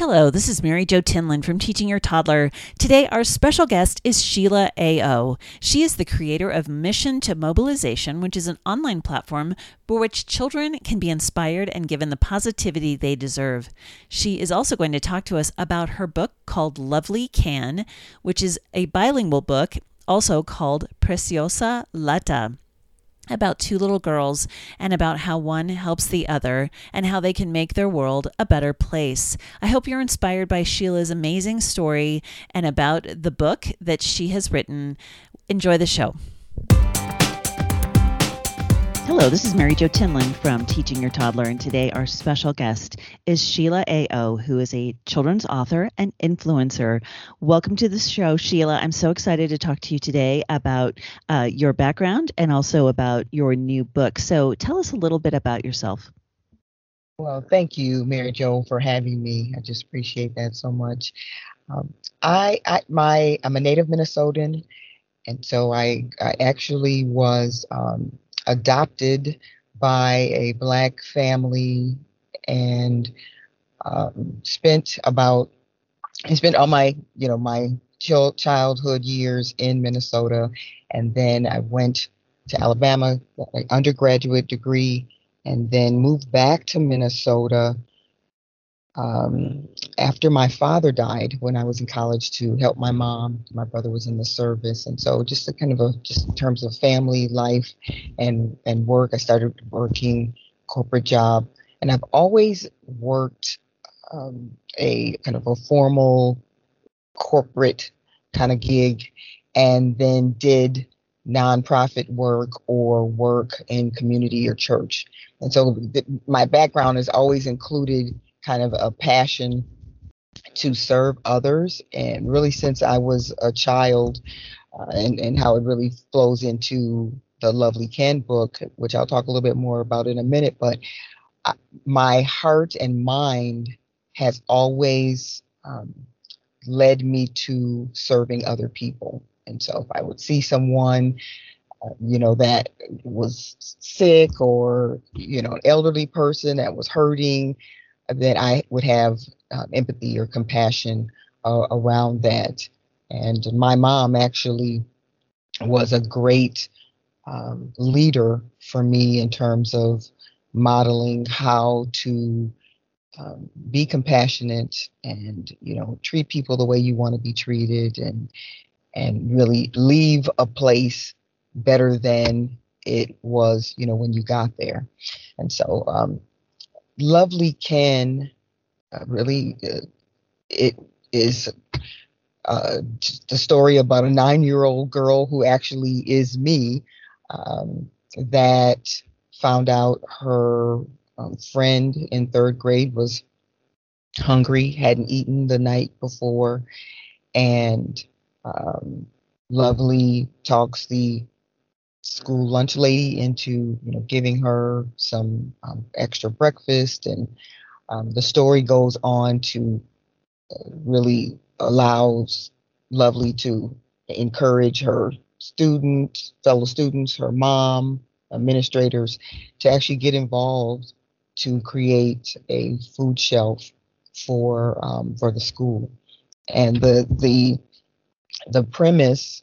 Hello, this is Mary Jo Tinlin from Teaching Your Toddler. Today, our special guest is Sheila A.O. She is the creator of Mission to Mobilization, which is an online platform for which children can be inspired and given the positivity they deserve. She is also going to talk to us about her book called Lovely Can, which is a bilingual book, also called Preciosa Lata about two little girls and about how one helps the other and how they can make their world a better place. I hope you're inspired by Sheila's amazing story and about the book that she has written. Enjoy the show. Hello, this is Mary Jo Tinlin from Teaching Your Toddler, and today our special guest is Sheila A.O., who is a children's author and influencer. Welcome to the show, Sheila. I'm so excited to talk to you today about uh, your background and also about your new book. So tell us a little bit about yourself. Well, thank you, Mary Jo, for having me. I just appreciate that so much. Um, I, I, my, I'm a native Minnesotan, and so I, I actually was. Um, adopted by a black family and um, spent about spent all my you know my childhood years in Minnesota, and then I went to Alabama, undergraduate degree, and then moved back to Minnesota um, after my father died when I was in college to help my mom. My brother was in the service, and so just a kind of a just in terms of family life and and work, I started working corporate job, and I've always worked um, a kind of a formal corporate kind of gig, and then did nonprofit work or work in community or church. And so th- my background has always included kind of a passion to serve others. And really, since I was a child, uh, and, and how it really flows into the Lovely Can book, which I'll talk a little bit more about in a minute. But I, my heart and mind has always um, led me to serving other people. And so if I would see someone, uh, you know, that was sick or, you know, an elderly person that was hurting, that I would have uh, empathy or compassion uh, around that. And my mom actually was a great um, leader for me in terms of modeling how to um, be compassionate and you know treat people the way you want to be treated and and really leave a place better than it was you know when you got there and so um, Lovely Can uh, really uh, it is uh, the story about a nine-year-old girl who actually is me um, that found out her um, friend in third grade was hungry, hadn't eaten the night before, and um, Lovely talks the school lunch lady into you know giving her some um, extra breakfast. And um, the story goes on to uh, really allows lovely to encourage her students fellow students her mom administrators to actually get involved to create a food shelf for um, for the school. And the the the premise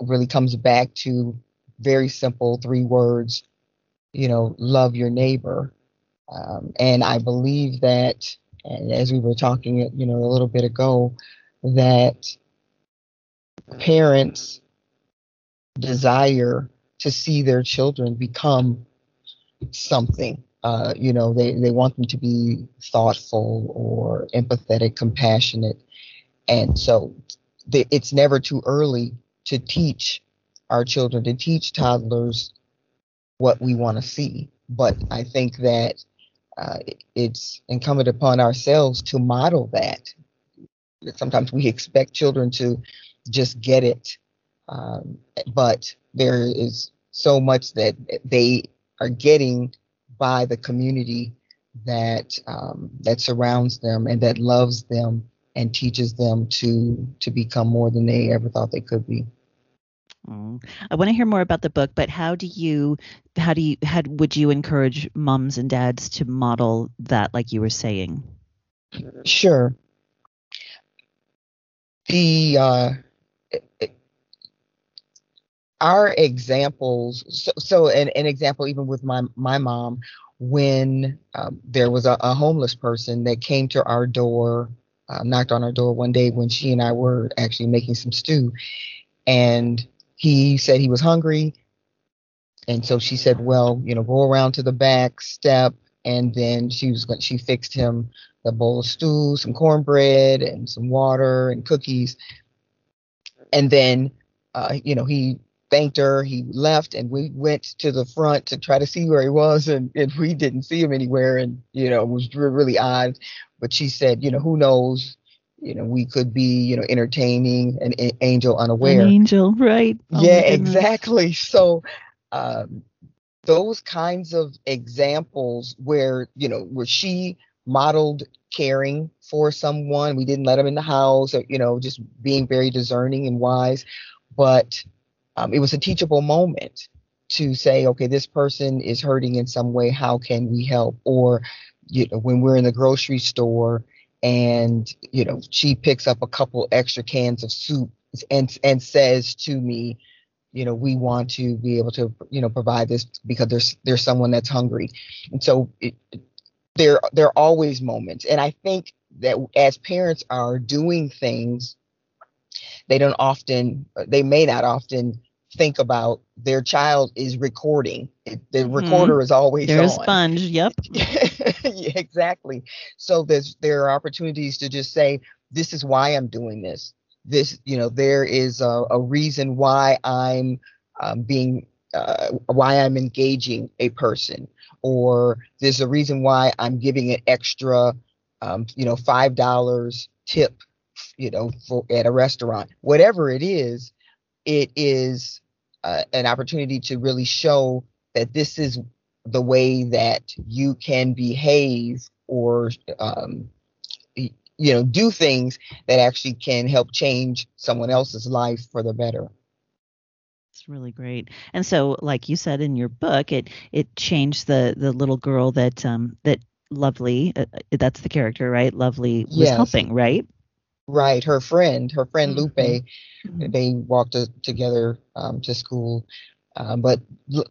really comes back to very simple three words, you know, love your neighbor. Um, and I believe that, and as we were talking, you know, a little bit ago, that parents desire to see their children become something. Uh, you know, they, they want them to be thoughtful or empathetic, compassionate. And so they, it's never too early to teach our children, to teach toddlers what we want to see. But I think that uh, it's incumbent upon ourselves to model that. Sometimes we expect children to just get it, um, but there is so much that they are getting by the community that um, that surrounds them and that loves them and teaches them to to become more than they ever thought they could be. Mm. I want to hear more about the book, but how do you, how do you, how would you encourage moms and dads to model that, like you were saying? Sure. The uh, our examples. So, so an, an example, even with my my mom, when um, there was a, a, homeless person that came to our door, uh, knocked on our door one day when she and I were actually making some stew, and he said he was hungry, and so she said, "Well, you know, go around to the back step." And then she was she fixed him a bowl of stew, some cornbread, and some water and cookies. And then, uh, you know, he thanked her. He left, and we went to the front to try to see where he was, and, and we didn't see him anywhere, and you know it was really odd. But she said, you know, who knows? You know, we could be, you know, entertaining an angel unaware. An angel, right? Oh yeah, exactly. So, um, those kinds of examples where you know where she modeled caring for someone we didn't let them in the house or you know just being very discerning and wise but um, it was a teachable moment to say, okay, this person is hurting in some way. How can we help? Or, you know, when we're in the grocery store and you know she picks up a couple extra cans of soup and and says to me, you know, we want to be able to you know provide this because there's there's someone that's hungry, and so it, there there are always moments, and I think that as parents are doing things they don't often they may not often think about their child is recording. The mm-hmm. recorder is always there's on. sponge. Yep yeah, exactly. So there's there are opportunities to just say this is why i'm doing this. This you know there is a, a reason why i'm um, being uh, why i'm engaging a person or there's a reason why i'm giving an extra um, you know five dollars tip you know, for, at a restaurant, whatever it is, it is uh, an opportunity to really show that this is the way that you can behave or, um, you know, do things that actually can help change someone else's life for the better. It's really great. And so, like you said in your book, it it changed the the little girl that um that Lovely, uh, that's the character, right? Lovely was yes. helping, right? Right, her friend, her friend mm-hmm. Lupe, mm-hmm. they walked a, together um, to school. Um, but L-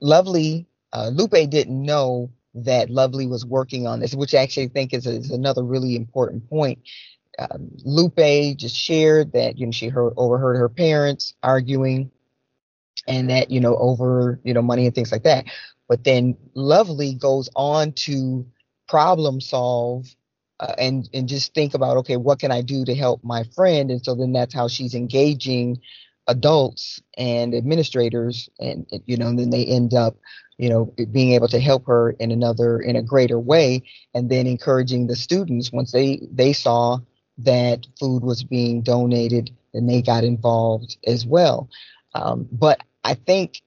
Lovely, uh, Lupe didn't know that Lovely was working on this, which I actually think is, is another really important point. Um, Lupe just shared that you know she heard, overheard her parents arguing, and that you know over you know money and things like that. But then Lovely goes on to problem solve uh, and and just think about okay what can i do to help my friend and so then that's how she's engaging adults and administrators and you know and then they end up you know being able to help her in another in a greater way and then encouraging the students once they they saw that food was being donated then they got involved as well um, but i think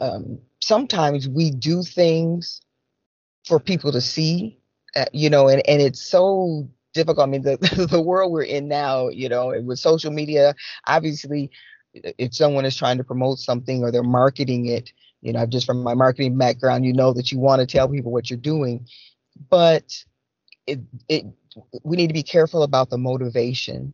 um, sometimes we do things for people to see uh, you know, and, and it's so difficult. I mean, the, the world we're in now, you know, with social media, obviously, if someone is trying to promote something or they're marketing it, you know, just from my marketing background, you know that you want to tell people what you're doing, but it it we need to be careful about the motivation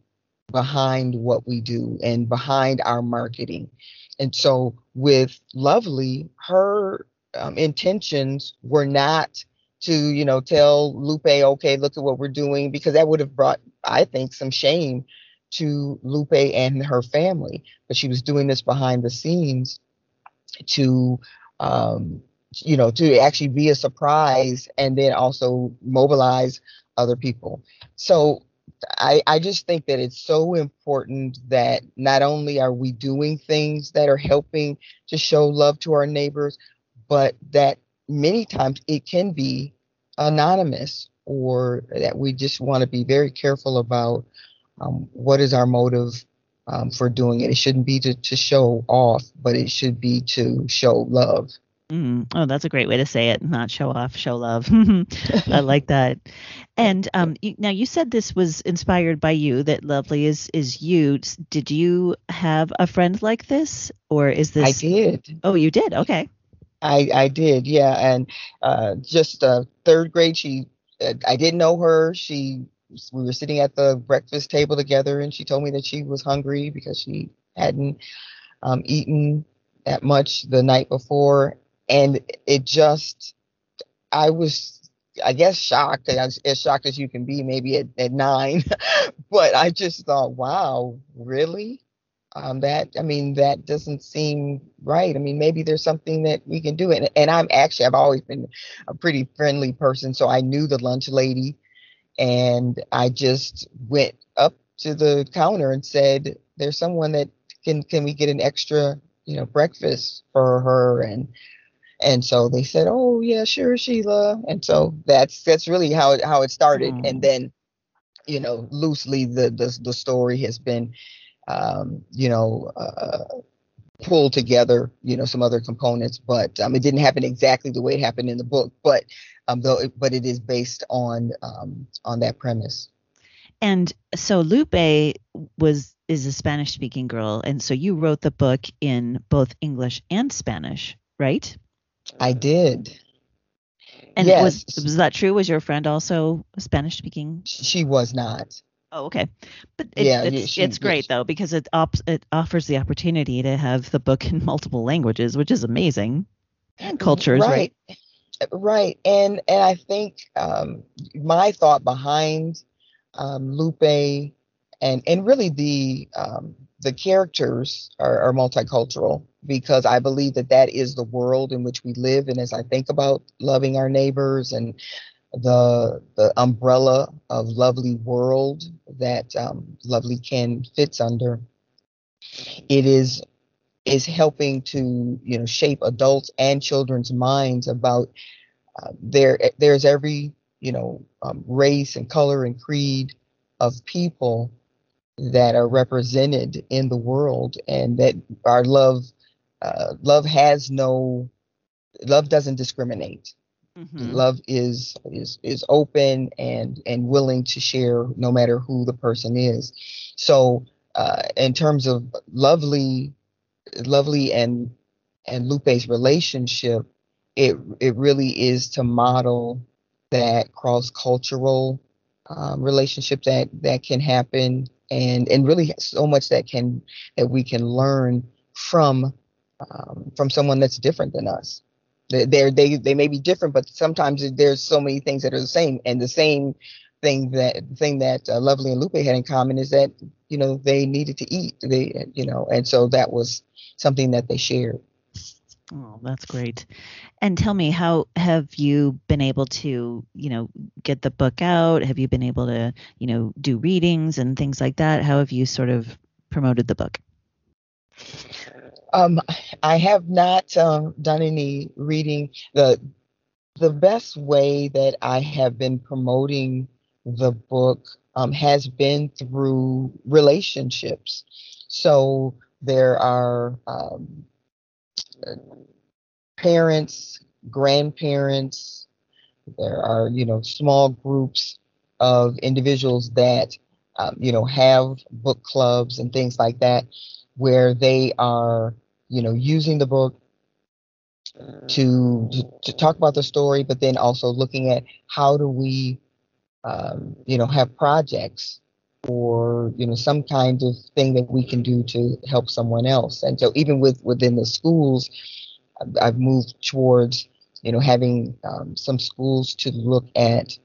behind what we do and behind our marketing. And so with Lovely, her um, intentions were not to you know tell Lupe, okay, look at what we're doing, because that would have brought, I think, some shame to Lupe and her family. But she was doing this behind the scenes to, um, you know, to actually be a surprise and then also mobilize other people. So I, I just think that it's so important that not only are we doing things that are helping to show love to our neighbors, but that many times it can be anonymous or that we just want to be very careful about um, what is our motive um, for doing it. It shouldn't be to, to show off, but it should be to show love. Mm. Oh, that's a great way to say it. Not show off, show love. I like that. And um, you, now you said this was inspired by you. That lovely is is you. Did you have a friend like this, or is this? I did. Oh, you did. Okay. I I did, yeah, and uh, just uh, third grade. She, uh, I didn't know her. She we were sitting at the breakfast table together, and she told me that she was hungry because she hadn't um, eaten that much the night before, and it just, I was, I guess, shocked. As, as shocked as you can be, maybe at, at nine, but I just thought, wow, really? Um, that I mean, that doesn't seem right. I mean, maybe there's something that we can do. And, and I'm actually, I've always been a pretty friendly person, so I knew the lunch lady, and I just went up to the counter and said, "There's someone that can can we get an extra, you know, breakfast for her?" And and so they said, "Oh yeah, sure, Sheila." And so that's that's really how it how it started. Mm. And then, you know, loosely the the the story has been um, you know, uh, pull together, you know, some other components. But um, it didn't happen exactly the way it happened in the book. But um, though, it, but it is based on um, on that premise. And so Lupe was is a Spanish speaking girl, and so you wrote the book in both English and Spanish, right? I did. And yes. was was that true? Was your friend also Spanish speaking? She was not. Oh, okay. But it, yeah, it's she, it's great though because it op- it offers the opportunity to have the book in multiple languages, which is amazing. And cultures, right? Right. right. And and I think um, my thought behind um, Lupe and and really the um, the characters are, are multicultural because I believe that that is the world in which we live. And as I think about loving our neighbors and the the umbrella of lovely world that um, lovely can fits under. It is is helping to you know shape adults and children's minds about uh, there there's every you know um, race and color and creed of people that are represented in the world and that our love uh, love has no love doesn't discriminate Mm-hmm. Love is is is open and and willing to share no matter who the person is. So uh, in terms of lovely, lovely and and Lupe's relationship, it it really is to model that cross cultural um, relationship that that can happen and and really so much that can that we can learn from um, from someone that's different than us they're they they may be different, but sometimes there's so many things that are the same. And the same thing that thing that uh, Lovely and Lupe had in common is that you know they needed to eat. They you know, and so that was something that they shared. Oh, that's great. And tell me, how have you been able to, you know, get the book out? Have you been able to, you know, do readings and things like that? How have you sort of promoted the book? Um, I have not um, done any reading. the The best way that I have been promoting the book um, has been through relationships. So there are um, parents, grandparents. There are you know small groups of individuals that um, you know have book clubs and things like that where they are, you know, using the book to, to, to talk about the story, but then also looking at how do we, um, you know, have projects or you know some kind of thing that we can do to help someone else. And so even with within the schools, I've, moved towards you know having um, some schools to look at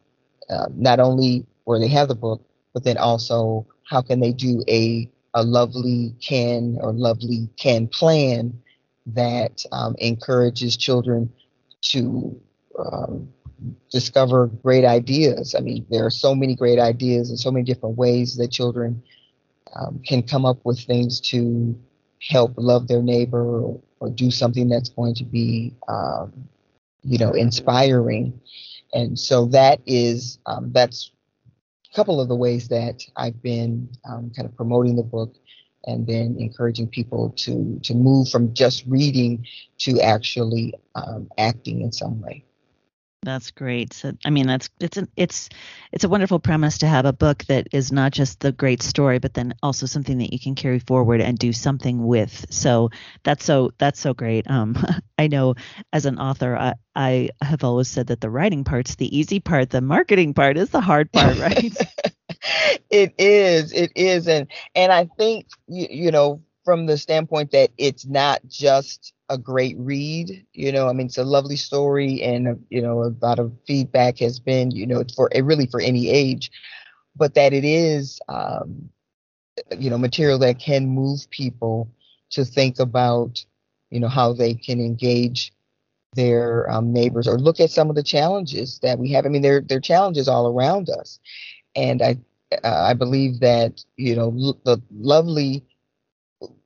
uh, not only where they have the book, but then also how can they do a a lovely can or lovely can plan that um, encourages children to um, discover great ideas. I mean, there are so many great ideas and so many different ways that children um, can come up with things to help love their neighbor or, or do something that's going to be, um, you know, inspiring. And so that is um, that's couple of the ways that I've been um, kind of promoting the book and then encouraging people to to move from just reading to actually um, acting in some way. That's great. So, I mean, that's it's an it's it's a wonderful premise to have a book that is not just the great story, but then also something that you can carry forward and do something with. So that's so that's so great. Um, I know as an author, I I have always said that the writing part's the easy part. The marketing part is the hard part, right? it is. It is, and and I think you, you know from the standpoint that it's not just a great read. You know, I mean, it's a lovely story, and you know, a lot of feedback has been, you know, for really for any age, but that it is, um, you know, material that can move people to think about, you know, how they can engage their um, neighbors or look at some of the challenges that we have. I mean, there there are challenges all around us, and I uh, I believe that you know l- the lovely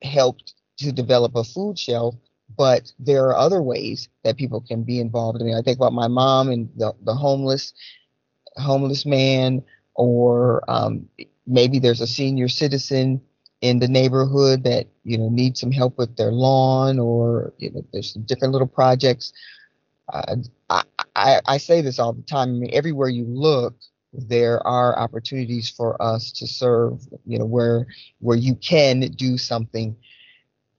helped to develop a food shelf, but there are other ways that people can be involved. I mean, I think about my mom and the, the homeless homeless man, or um, maybe there's a senior citizen in the neighborhood that you know needs some help with their lawn, or you know, there's some different little projects. Uh, I, I, I say this all the time. I mean, everywhere you look, there are opportunities for us to serve. You know, where where you can do something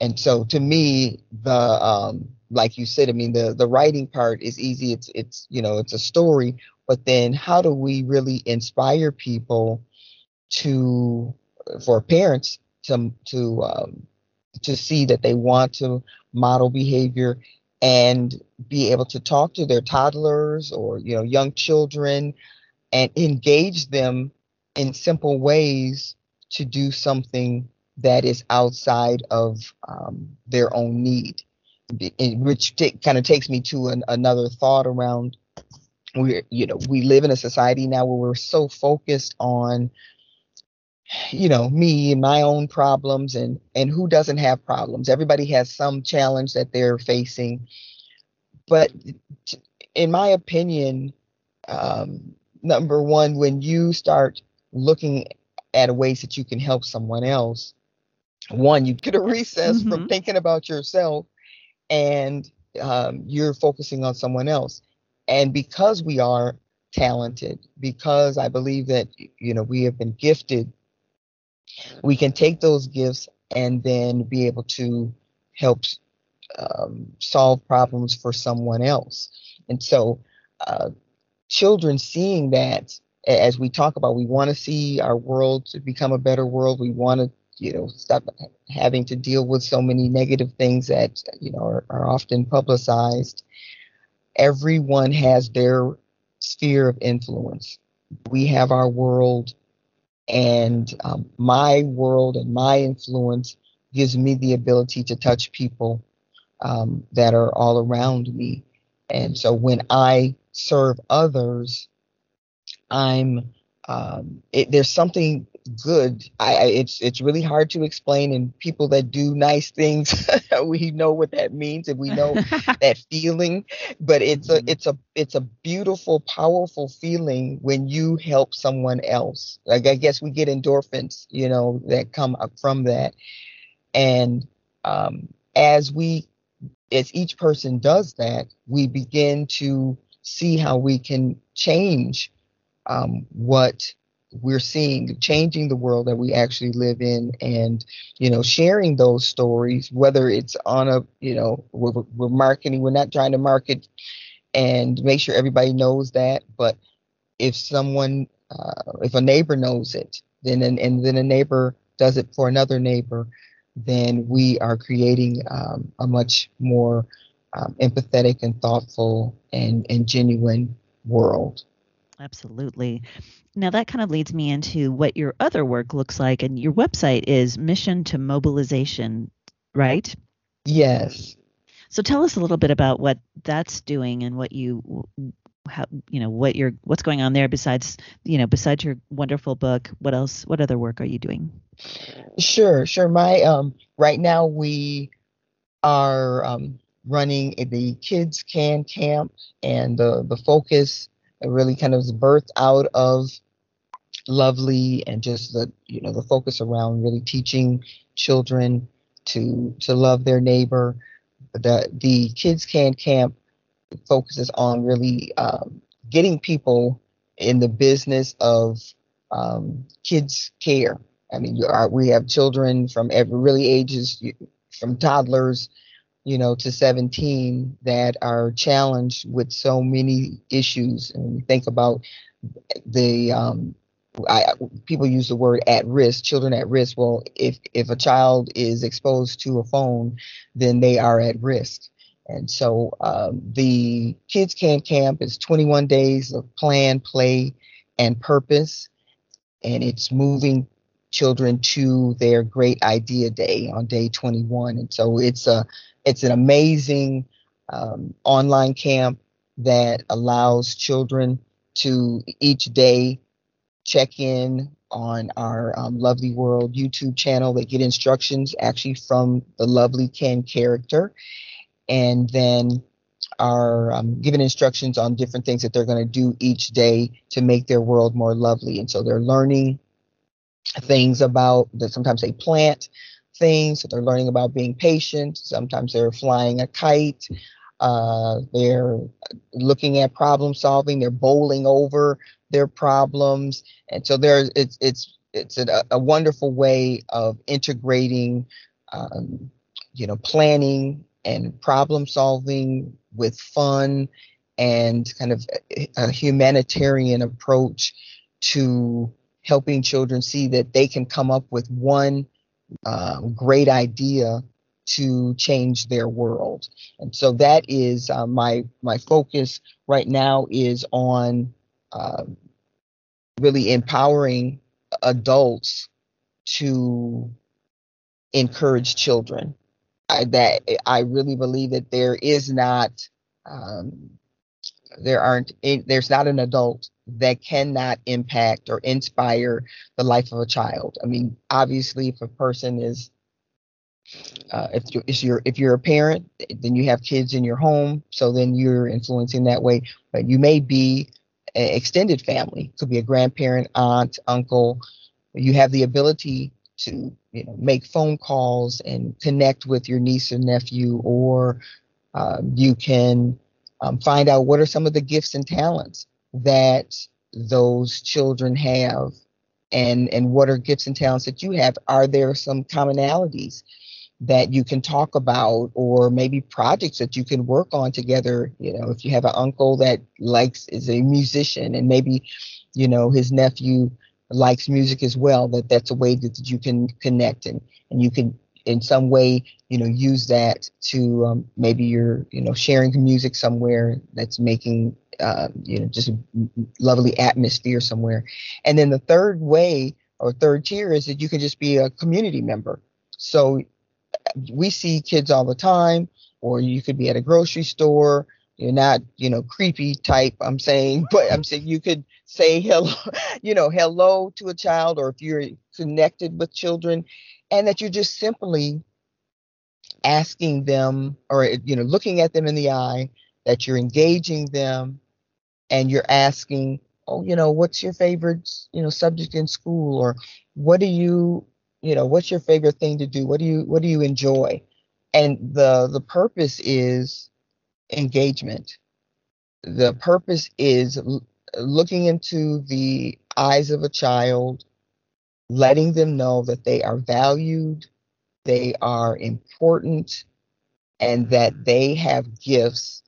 and so to me the um like you said i mean the the writing part is easy. It's it's you know it's a story. But then how do we really inspire people to for parents to to um, to see that they want to model behavior and be able to talk to their toddlers or you know young children and engage them in simple ways to do something that is outside of um, their own need, which t- kind of takes me to an, another thought around we you know we live in a society now where we're so focused on you know me and my own problems and and who doesn't have problems? Everybody has some challenge that they're facing. But in my opinion um, number one when you start looking at ways that you can help someone else one, you get a recess mm-hmm. from thinking about yourself and um, you're focusing on someone else. And because we are talented, because I believe that, you know, we have been gifted, we can take those gifts and then be able to help um, solve problems for someone else. And so, uh, children seeing that as we talk about, we want to see our world to become a better world. We want to you know stop having to deal with so many negative things that you know are, are often publicized. Everyone has their sphere of influence. We have our world and um, my world and my influence gives me the ability to touch people um, that are all around me. And so when i serve others i'm um, it, there's something good. I, I, it's it's really hard to explain, and people that do nice things, we know what that means, and we know that feeling. But it's a mm-hmm. it's a it's a beautiful, powerful feeling when you help someone else. Like I guess we get endorphins, you know, that come up from that, and um, as we as each person does that, we begin to see how we can change um, what we're seeing changing the world that we actually live in and you know sharing those stories whether it's on a you know we're, we're marketing we're not trying to market and make sure everybody knows that but if someone uh, if a neighbor knows it then and, and then a neighbor does it for another neighbor then we are creating um, a much more um, empathetic and thoughtful and, and genuine world Absolutely. Now, that kind of leads me into what your other work looks like. And your website is Mission to Mobilization, right? Yes. So tell us a little bit about what that's doing and what you how you know what you're what's going on there besides you know besides your wonderful book what else what other work are you doing sure sure my um right now we are um running the kids can camp and the the focus it really kind of was birthed out of lovely and just the you know the focus around really teaching children to to love their neighbor the the kids can camp focuses on really um, getting people in the business of um, kids care. I mean, are, we have children from every really ages, from toddlers, you know, to 17 that are challenged with so many issues. And we think about the um, I, people use the word at risk, children at risk. Well, if if a child is exposed to a phone, then they are at risk. And so um, the Kids Can Camp is 21 days of plan, play, and purpose, and it's moving children to their Great Idea Day on day 21. And so it's a it's an amazing um, online camp that allows children to each day check in on our um, Lovely World YouTube channel. They get instructions actually from the Lovely Can character, and then are um, given instructions on different things that they're going to do each day to make their world more lovely. And so they're learning things about that. Sometimes they plant things. So they're learning about being patient. Sometimes they're flying a kite. Uh, they're looking at problem solving. They're bowling over their problems, and so there's it's it's it's a, a wonderful way of integrating, um, you know, planning and problem solving with fun and kind of a humanitarian approach to helping children see that they can come up with one uh, great idea to change their world. And so that is uh, my my focus right now is on uh, really empowering adults to encourage children. I, that I really believe that there is not um, there aren't there's not an adult that cannot impact or inspire the life of a child. I mean, obviously, if a person is uh, if you're, if you're if you're a parent, then you have kids in your home, so then you're influencing that way. But you may be an extended family, could be a grandparent, aunt, uncle. You have the ability to you know make phone calls and connect with your niece or nephew, or um, you can um, find out what are some of the gifts and talents that those children have and and what are gifts and talents that you have. Are there some commonalities that you can talk about or maybe projects that you can work on together? You know if you have an uncle that likes is a musician and maybe you know his nephew likes music as well that that's a way that you can connect and and you can in some way you know use that to um, maybe you're you know sharing music somewhere that's making uh, you know just a lovely atmosphere somewhere and then the third way or third tier is that you can just be a community member so we see kids all the time, or you could be at a grocery store. You're not, you know, creepy type. I'm saying, but I'm saying you could say hello, you know, hello to a child, or if you're connected with children, and that you're just simply asking them, or you know, looking at them in the eye, that you're engaging them, and you're asking, oh, you know, what's your favorite, you know, subject in school, or what do you you know what's your favorite thing to do? What do you what do you enjoy? And the the purpose is engagement. The purpose is l- looking into the eyes of a child letting them know that they are valued they are important and that they have gifts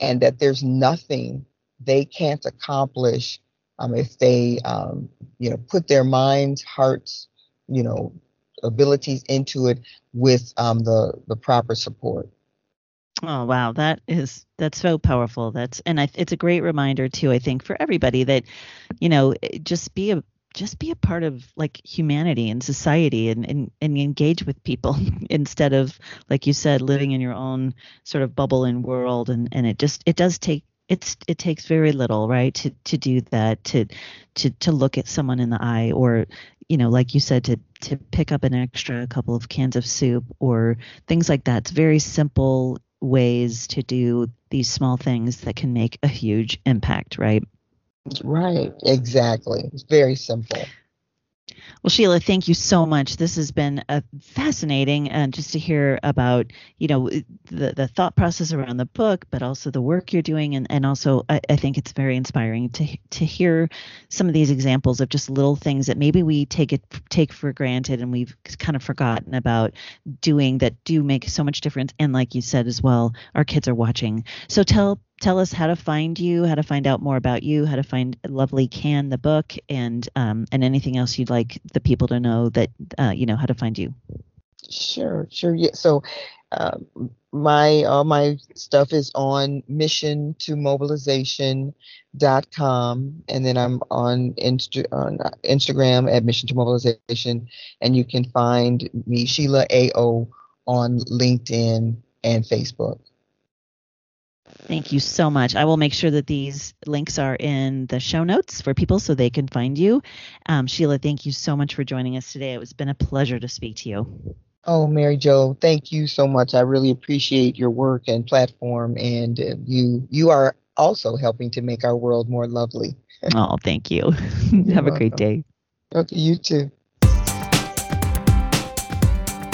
and that there's nothing they can't accomplish um, if they um, you know put their minds hearts you know abilities into it with um, the the proper support. Oh wow, that is that's so powerful. That's and I, it's a great reminder too. I think for everybody that you know just be a just be a part of like humanity and society and, and, and engage with people instead of like you said living in your own sort of bubble and world. And and it just it does take it's it takes very little right to to do that to to to look at someone in the eye or you know like you said to to pick up an extra couple of cans of soup or things like that. It's very simple ways to do these small things that can make a huge impact right right exactly it's very simple Well, Sheila, thank you so much. This has been a fascinating, and uh, just to hear about, you know, the the thought process around the book, but also the work you're doing, and and also I, I think it's very inspiring to to hear some of these examples of just little things that maybe we take it take for granted, and we've kind of forgotten about doing that do make so much difference. And like you said as well, our kids are watching. So tell tell us how to find you, how to find out more about you, how to find Lovely Can, the book, and um, and anything else you'd like the people to know that uh, you know how to find you. Sure, sure. Yeah. So uh, my all my stuff is on mission to mobilization.com and then I'm on, Insta- on Instagram at mission to mobilization and you can find me Sheila AO on LinkedIn and Facebook. Thank you so much. I will make sure that these links are in the show notes for people so they can find you. Um, Sheila, thank you so much for joining us today. It's been a pleasure to speak to you. Oh, Mary Jo, thank you so much. I really appreciate your work and platform, and uh, you you are also helping to make our world more lovely. oh, thank you. Have a great day. Okay, you too.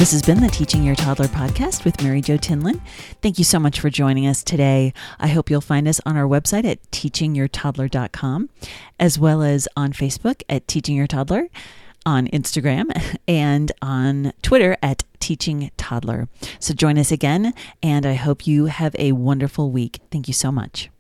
This has been the Teaching Your Toddler podcast with Mary Jo Tinlin. Thank you so much for joining us today. I hope you'll find us on our website at teachingyourtoddler.com, as well as on Facebook at Teaching Your Toddler, on Instagram, and on Twitter at Teaching Toddler. So join us again, and I hope you have a wonderful week. Thank you so much.